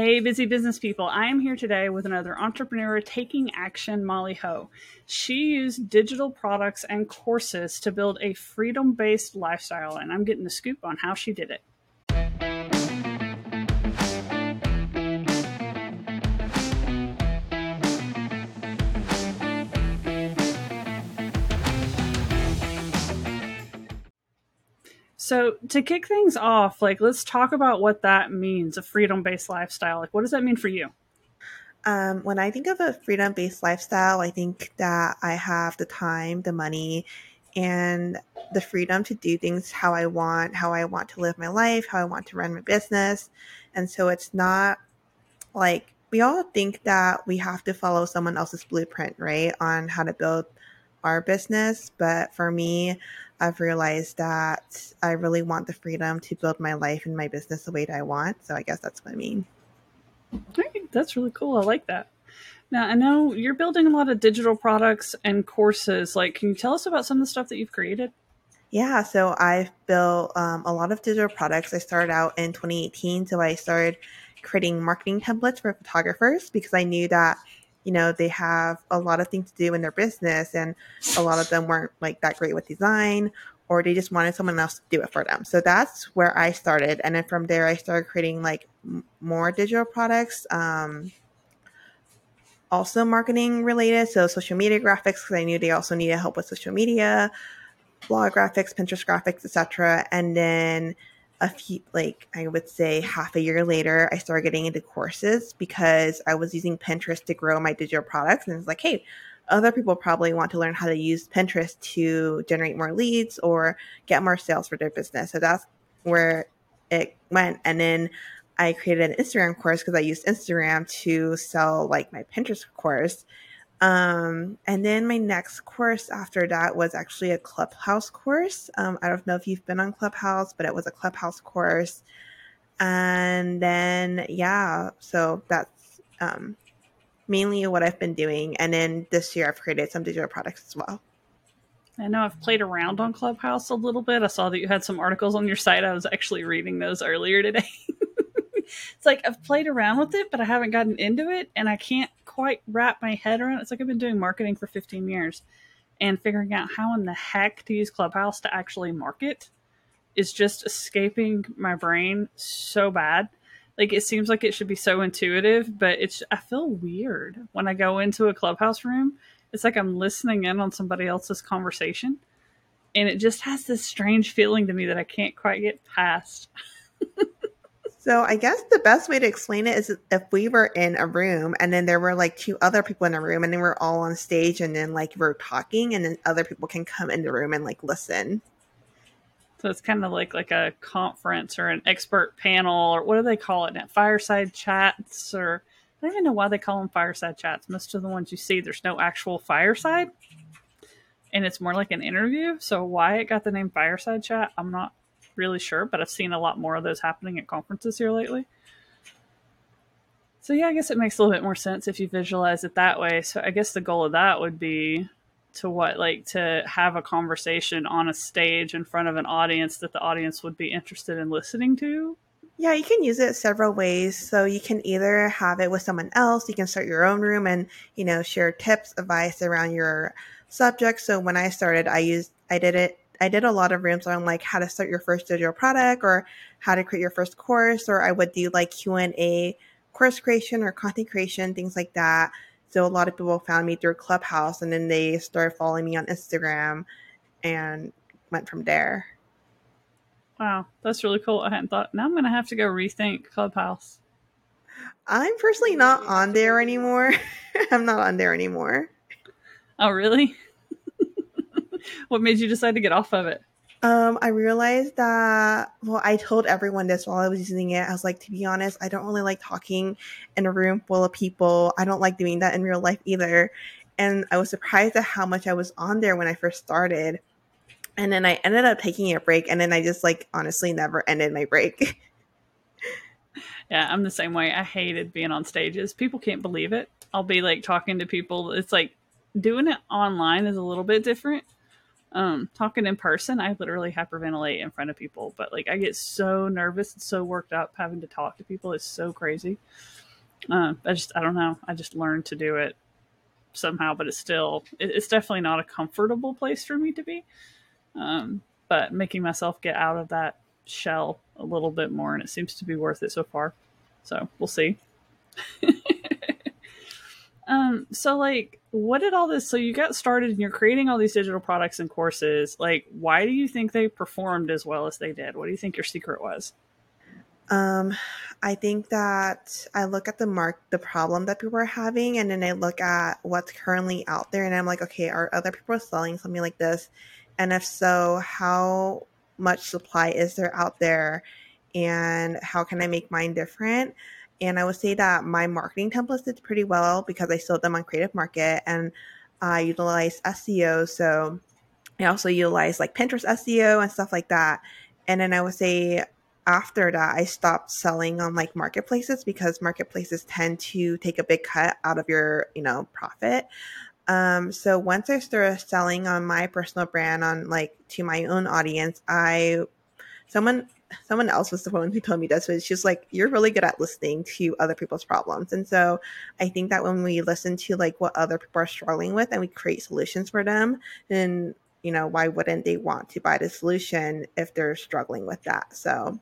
Hey, busy business people. I am here today with another entrepreneur taking action, Molly Ho. She used digital products and courses to build a freedom based lifestyle, and I'm getting the scoop on how she did it. So, to kick things off, like let's talk about what that means, a freedom-based lifestyle. Like what does that mean for you? Um, when I think of a freedom based lifestyle, I think that I have the time, the money, and the freedom to do things how I want, how I want to live my life, how I want to run my business. And so it's not like we all think that we have to follow someone else's blueprint, right, on how to build our business. But for me, I've realized that I really want the freedom to build my life and my business the way that I want. So I guess that's what I mean. That's really cool. I like that. Now, I know you're building a lot of digital products and courses. Like, can you tell us about some of the stuff that you've created? Yeah, so I've built um, a lot of digital products. I started out in 2018, so I started creating marketing templates for photographers because I knew that you know they have a lot of things to do in their business and a lot of them weren't like that great with design or they just wanted someone else to do it for them. So that's where i started. And then from there i started creating like m- more digital products um, also marketing related. So social media graphics because i knew they also needed help with social media blog graphics pinterest graphics etc and then a few like i would say half a year later i started getting into courses because i was using pinterest to grow my digital products. And it's like hey other people probably want to learn how to use pinterest to generate more leads or get more sales for their business. So that's where it went. And then i created an instagram course because i used instagram to sell like my pinterest course um, and then my next course after that was actually a Clubhouse course. Um, I don't know if you've been on Clubhouse, but it was a Clubhouse course. And then, yeah, so that's um, mainly what I've been doing. And then this year I've created some digital products as well. I know I've played around on Clubhouse a little bit. I saw that you had some articles on your site. I was actually reading those earlier today. it's like I've played around with it, but I haven't gotten into it, and I can't quite wrap my head around. It's like I've been doing marketing for 15 years, and figuring out how in the heck to use Clubhouse to actually market is just escaping my brain so bad. Like it seems like it should be so intuitive, but it's I feel weird when I go into a Clubhouse room. It's like I'm listening in on somebody else's conversation, and it just has this strange feeling to me that I can't quite get past. So I guess the best way to explain it is if we were in a room and then there were like two other people in a room and then we're all on stage and then like we're talking and then other people can come in the room and like listen. So it's kind of like like a conference or an expert panel or what do they call it? Fireside chats or I don't even know why they call them fireside chats. Most of the ones you see, there's no actual fireside, and it's more like an interview. So why it got the name fireside chat, I'm not really sure, but I've seen a lot more of those happening at conferences here lately. So yeah, I guess it makes a little bit more sense if you visualize it that way. So I guess the goal of that would be to what like to have a conversation on a stage in front of an audience that the audience would be interested in listening to. Yeah, you can use it several ways. So you can either have it with someone else, you can start your own room and, you know, share tips, advice around your subject. So when I started, I used I did it I did a lot of rooms on like how to start your first digital product or how to create your first course, or I would do like Q and A course creation or content creation, things like that. So a lot of people found me through Clubhouse, and then they started following me on Instagram, and went from there. Wow, that's really cool. I hadn't thought. Now I'm gonna have to go rethink Clubhouse. I'm personally not on there anymore. I'm not on there anymore. Oh, really? what made you decide to get off of it? Um, I realized that, well, I told everyone this while I was using it. I was like, to be honest, I don't really like talking in a room full of people. I don't like doing that in real life either. And I was surprised at how much I was on there when I first started. And then I ended up taking a break. And then I just, like, honestly never ended my break. yeah, I'm the same way. I hated being on stages. People can't believe it. I'll be like talking to people. It's like doing it online is a little bit different Um, talking in person, I literally hyperventilate in front of people, but like I get so nervous and so worked up having to talk to people. It's so crazy. Uh, I just, I don't know. I just learned to do it somehow, but it's still, it, it's definitely not a comfortable place for me to be. Um, but making myself get out of that shell a little bit more, and it seems to be worth it so far. So we'll see. um, so like, what did all this? So you got started, and you're creating all these digital products and courses. Like, why do you think they performed as well as they did? What do you think your secret was? Um, I think that I look at the mark, the problem that people are having, and then I look at what's currently out there, and I'm like, okay, are other people selling something like this? And if so, how much supply is there out there? And how can I make mine different? And I would say that my marketing templates did pretty well because I sold them on Creative Market and I utilized SEO. So I also utilized like Pinterest SEO and stuff like that. And then I would say after that, I stopped selling on like marketplaces because marketplaces tend to take a big cut out of your, you know, profit. Um, so once I started selling on my personal brand on like to my own audience, I someone someone else was the one who told me this was just like you're really good at listening to other people's problems and so i think that when we listen to like what other people are struggling with and we create solutions for them then you know why wouldn't they want to buy the solution if they're struggling with that so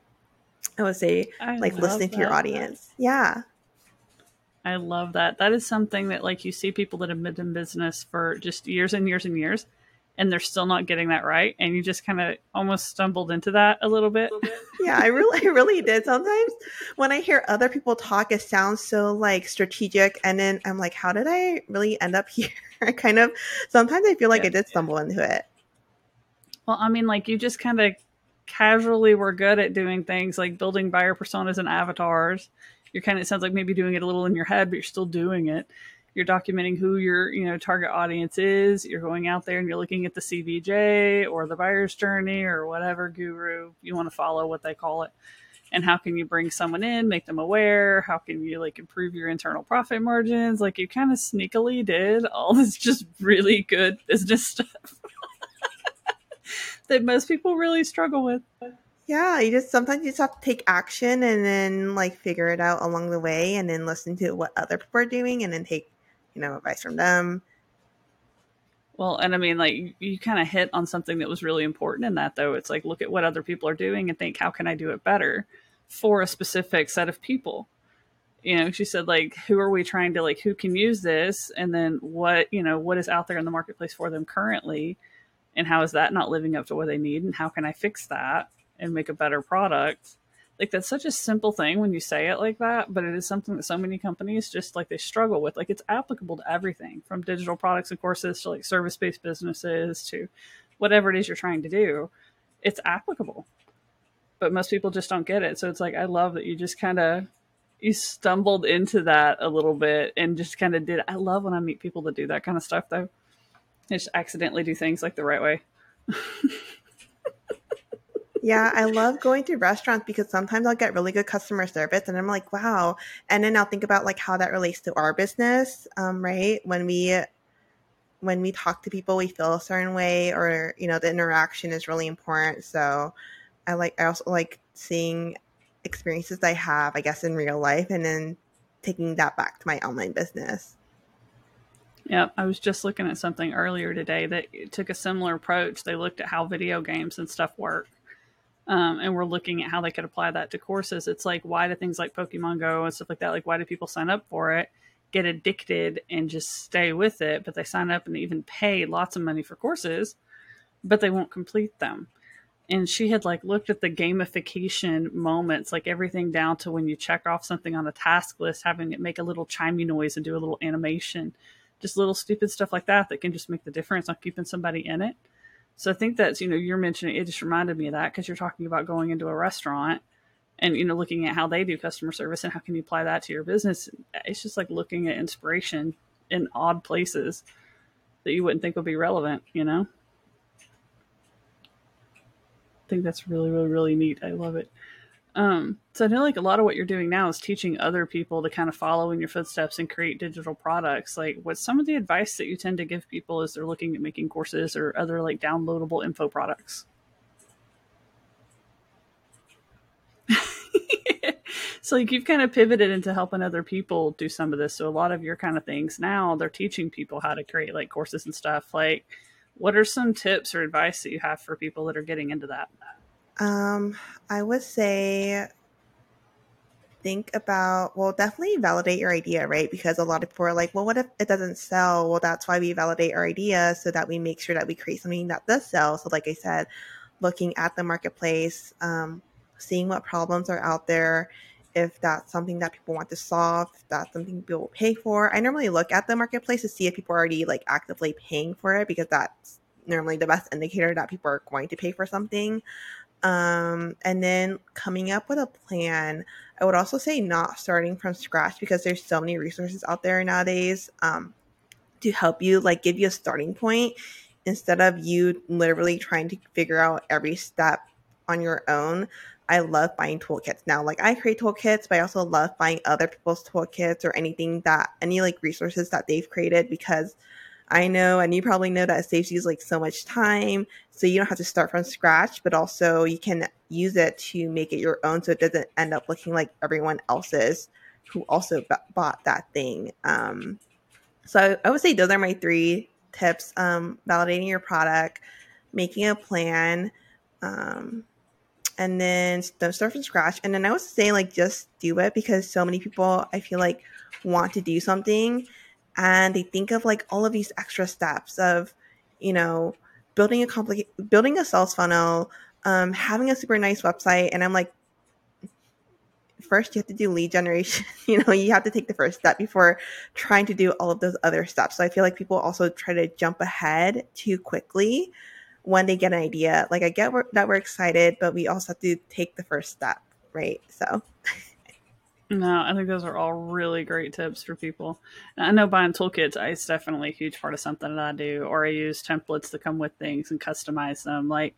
i would say I like listening to your that. audience yeah I love that. That is something that like you see people that have been in business for just years and years and years and they're still not getting that right and you just kind of almost stumbled into that a little bit. yeah i really I really did sometimes when i hear other people talk it sounds so like strategic and then i'm like how did i really end up here i kind of sometimes i feel like Yeah. i did stumble into it Well, I mean like you just kind of casually were good at doing things like building buyer personas and avatars. You're kind of it sounds like maybe doing it a little in your head, but you're still doing it. You're documenting who your you know target audience is. You're going out there and you're looking at the CVJ or the buyer's journey or whatever guru you want to follow, what they call it. And how can you bring someone in, make them aware? How can you like improve your internal profit margins? Like you kind of sneakily did all this just really good business stuff that most people really struggle with. yeah you just sometimes you just have to take action and then like figure it out along the way and then listen to what other people are doing and then take you know advice from them Well, and I mean, like you, kind of hit on something that was really important in that, though. It's like look at what other people are doing and think, how can I do it better for a specific set of people? You know, she said, like, who are we trying to like? Who can use this? And then what you know, what is out there in the marketplace for them currently, and how is that not living up to what they need? And how can I fix that and make a better product? Like that's such a simple thing when you say it like that, but it is something that so many companies just like they struggle with. Like it's applicable to everything from digital products and courses to like service based businesses to whatever it is you're trying to do. It's applicable. But most people just don't get it. So it's like I love that you just kind of you stumbled into that a little bit and just kind of did. I love when I meet people that do that kind of stuff though. They just accidentally do things like the right way. Yeah, I love going to restaurants because sometimes I'll get really good customer service and I'm like, wow. And then I'll think about like how that relates to our business, um, right? When we when we talk to people, we feel a certain way or, you know, the interaction is really important. So I like I also like seeing experiences I have, I guess, in real life and then taking that back to my online business. Yeah, I was just looking at something earlier today that took a similar approach. They looked at how video games and stuff work. Um, and we're looking at how they could apply that to courses. It's like, why do things like Pokemon Go and stuff like that, like, why do people sign up for it, get addicted, and just stay with it? But they sign up and even pay lots of money for courses, but they won't complete them. And she had like looked at the gamification moments, like everything down to when you check off something on a task list, having it make a little chimey noise and do a little animation just little stupid stuff like that that can just make the difference on keeping somebody in it. So I think that's, you know, you're mentioning it just reminded me of that because you're talking about going into a restaurant and, you know, looking at how they do customer service and how can you apply that to your business. It's just like looking at inspiration in odd places that you wouldn't think would be relevant, you know? I think that's really, really, really neat. I love it. Um, so I know like a lot of what you're doing now is teaching other people to kind of follow in your footsteps and create digital products. Like, what's some of the advice that you tend to give people as they're looking at making courses or other like downloadable info products? so like you've kind of pivoted into helping other people do some of this. So a lot of your kind of things now they're teaching people how to create like courses and stuff. Like, what are some tips or advice that you have for people that are getting into that? Um, I would say think about well definitely validate your idea right? Because a lot of people are like well what if it doesn't sell? Well that's why we validate our idea so that we make sure that we create something that does sell. So like i said looking at the marketplace um, seeing what problems are out there. If that's something that people want to solve if that's something people will pay for. I normally look at the marketplace to see if people are already like actively paying for it because that's normally the best indicator that people are going to pay for something um, and then coming up with a plan. I would also say not starting from scratch because there's so many resources out there nowadays um, to help you, like give you a starting point instead of you literally trying to figure out every step on your own. I love buying toolkits now. Like I create toolkits, but I also love buying other people's toolkits or anything that any like resources that they've created because I know, and you probably know that it saves you like so much time. So you don't have to start from scratch, but also you can use it to make it your own so it doesn't end up looking like everyone else's who also b- bought that thing. Um, so I, I, would say those are my three tips um, validating your product, making a plan, um, and then don't start from scratch. And then I would say, like, just do it because so many people I feel like want to do something and they think of like all of these extra steps of you know building a complicated building a sales funnel um, having a super nice website and i'm like first you have to do lead generation you know you have to take the first step before trying to do all of those other steps. So i feel like people also try to jump ahead too quickly when they get an idea. Like i get that we're excited but we also have to take the first step right? So No, I think those are all really great tips for people. I know buying toolkits is definitely a huge part of something that I do, or I use templates to come with things and customize them. Like,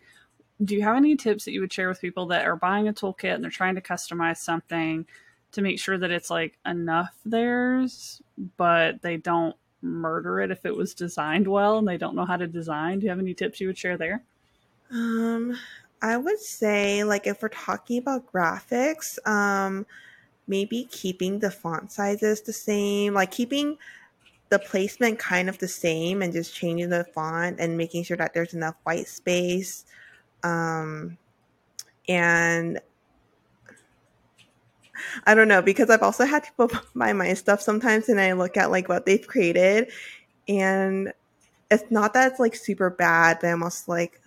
do you have any tips that you would share with people that are buying a toolkit and they're trying to customize something to make sure that it's like enough theirs, but they don't murder it if it was designed well and they don't know how to design? Do you have any tips you would share there? Um, I would say, like, if we're talking about graphics, um, maybe keeping the font sizes the same, like keeping the placement kind of the same and just changing the font and making sure that there's enough white space. Um, and I don't know because I've also had people buy my stuff sometimes and I look at like what they've created and it's not that it's like super bad, but I'm almost like,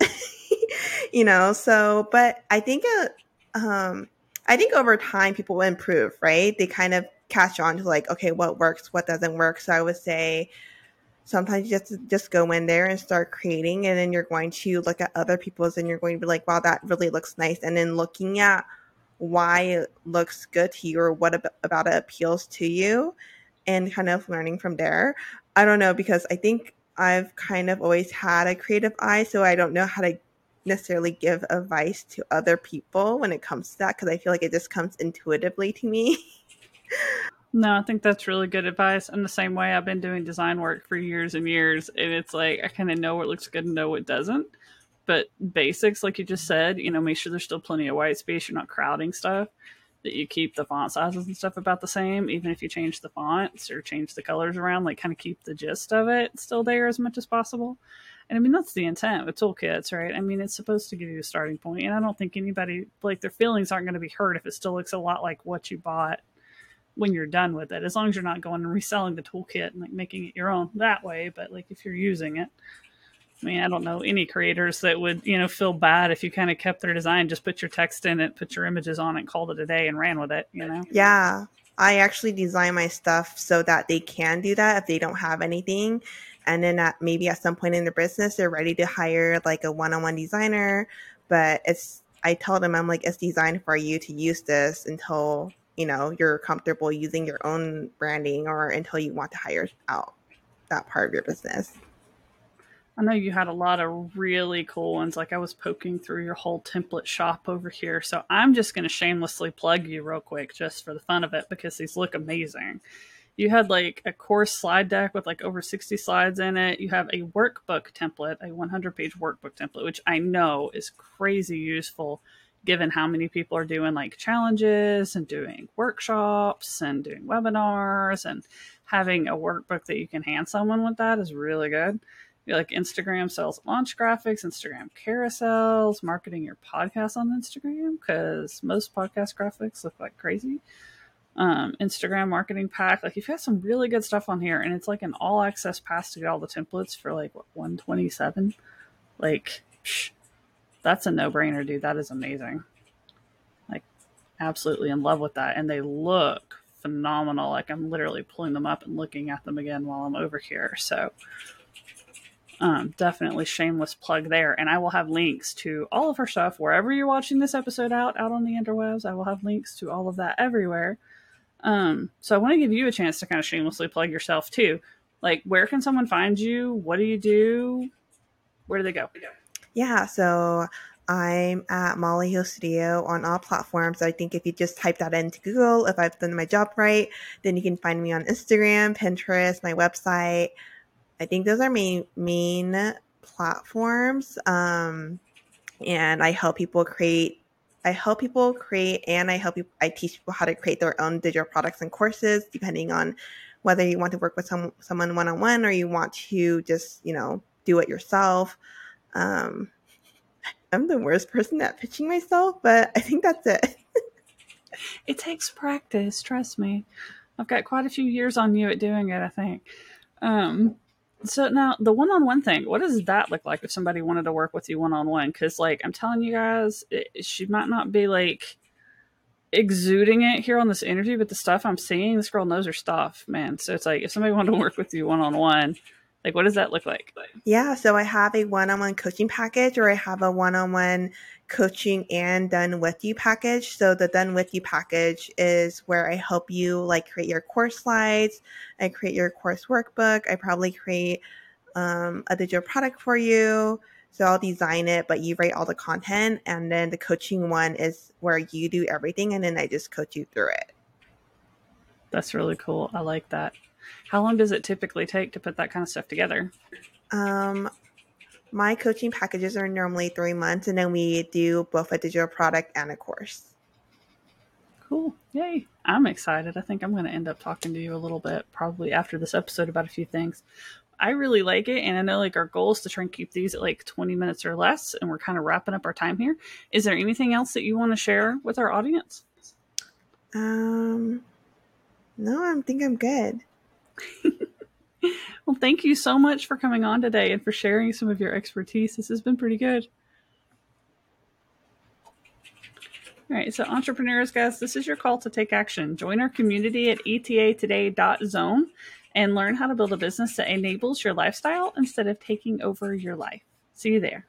you know, so, but I think, it, um, I think over time people improve, right? They kind of catch on to like, okay, what works, what doesn't work. So I would say sometimes you just just go in there and start creating and then you're going to look at other people's and you're going to be like, wow, that really looks nice. And then looking at why it looks good to you or what about it appeals to you and kind of learning from there. I don't know because I think I've kind of always had a creative eye, so I don't know how to necessarily give advice to other people when it comes to that because I feel like it just comes intuitively to me. no, I think that's really good advice. In the same way, I've been doing design work for years and years, and it's like I kind of know what looks good and know what doesn't. But basics, like you just said, you know, make sure there's still plenty of white space. You're not crowding stuff. That you keep the font sizes and stuff about the same, even if you change the fonts or change the colors around. Like, kind of keep the gist of it still there as much as possible. And I mean, that's the intent with toolkits, right? I mean, it's supposed to give you a starting point, and I don't think anybody like their feelings aren't going to be hurt if it still looks a lot like what you bought when you're done with it, as long as you're not going and reselling the toolkit and like making it your own that way. But like if you're using it, I mean, I don't know any creators that would, you know, feel bad if you kind of kept their design, just put your text in it, put your images on it, called it a day, and ran with it, you know? Yeah. I actually design my stuff so that they can do that if they don't have anything and then at maybe at some point in their business they're ready to hire like a one-on-one designer but it's i tell them i'm like it's designed for you to use this until you know you're comfortable using your own branding or until you want to hire out that part of your business I know you had a lot of really cool ones. Like I was poking through your whole template shop over here. So I'm just going to shamelessly plug you real quick just for the fun of it because these look amazing. You had like a course slide deck with like over 60 slides in it. You have a workbook template, a 100 page workbook template, which I know is crazy useful given how many people are doing like challenges and doing workshops and doing webinars and having a workbook that you can hand someone with that is really good. You like Instagram sells launch graphics, Instagram carousels, marketing your podcast on Instagram because most podcast graphics look like crazy. Um, Instagram marketing pack, like you've got some really good stuff on here, and it's like an all access pass to get all the templates for like what, 127. Like, psh, that's a no brainer, dude. That is amazing. Like, absolutely in love with that. And they look phenomenal. Like, I'm literally pulling them up and looking at them again while I'm over here. So, um, definitely shameless plug there. And I will have links to all of her stuff wherever you're watching this episode out, out on the interwebs. I will have links to all of that everywhere. Um, so I want to give you a chance to kind of shamelessly plug yourself too. Like, where can someone find you? What do you do? Where do they go? Yeah, so I'm at Molly Ho Studio on all platforms. I think if you just type that into Google, if I've done my job right, then you can find me on Instagram, Pinterest, my website. I think those are my main platforms. Um, and I help people create. I help people create, and I help you. I teach people how to create their own digital products and courses, depending on whether you want to work with some someone one on one or you want to just you know do it yourself. Um, I'm the worst person at pitching myself, but I think that's it. it takes practice, trust me. I've got quite a few years on you at doing it, I think. Um, so now the one-on-one thing, what does that look like if somebody wanted to work with you one-on-one? Because like I'm telling you guys, it, she might not be like exuding it here on this interview, but the stuff I'm seeing, this girl knows her stuff, man. So it's like if somebody wanted to work with you one-on-one, like, what does that look like? Yeah, so I have a one on one coaching package, or I have a one on one coaching and done with you package. So, the done with you package is where I help you like create your course slides, I create your course workbook, I probably create um, a digital product for you. So, I'll design it, but you write all the content. And then the coaching one is where you do everything, and then I just coach you through it. That's really cool. I like that. How long does it typically take to put that kind of stuff together? Um, my coaching packages are normally three months, and then we do both a digital product and a course. Cool. Yay. I'm excited. I think I'm going to end up talking to you a little bit probably after this episode about a few things. I really like it, and I know like our goal is to try and keep these at like 20 minutes or less, and we're kind of wrapping up our time here. Is there anything else that you want to share with our audience? Um, no, I think I'm good. well, thank you so much for coming on today and for sharing some of your expertise. This has been pretty good. All right, so entrepreneurs, guys, this is your call to take action. Join our community at etatoday.zone and learn how to build a business that enables your lifestyle instead of taking over your life. See you there.